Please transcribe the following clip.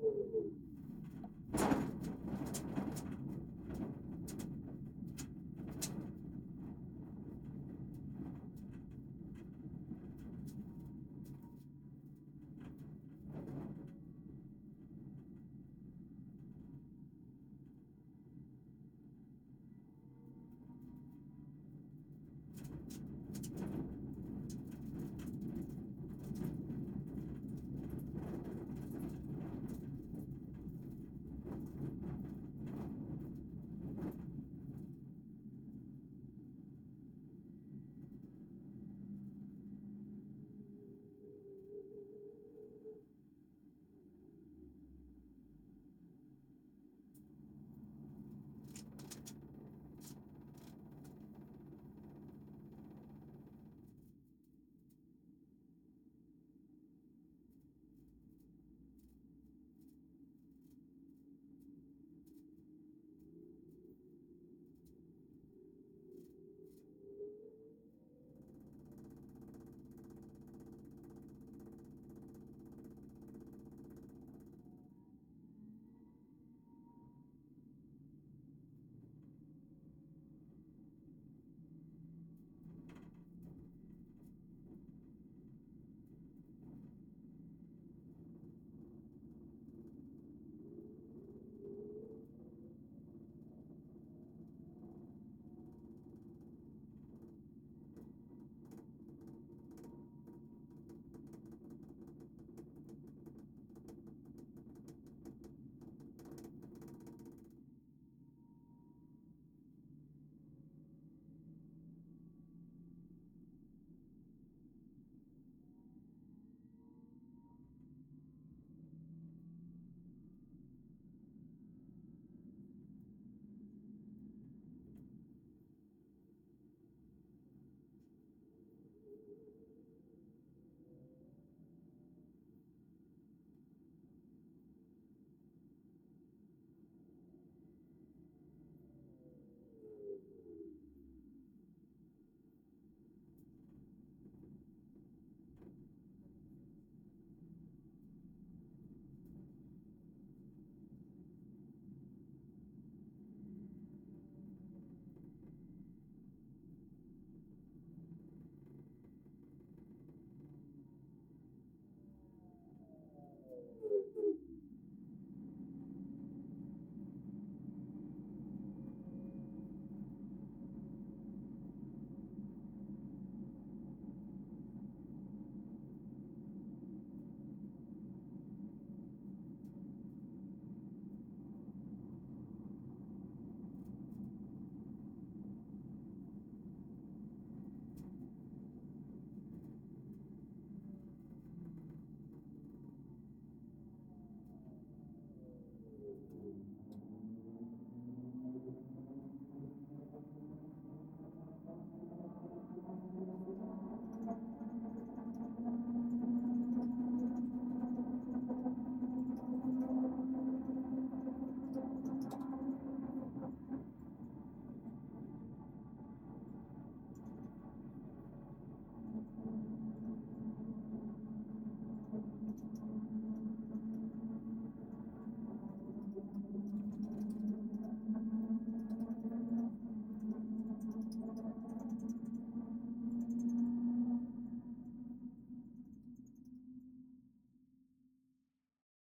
Hallelujah.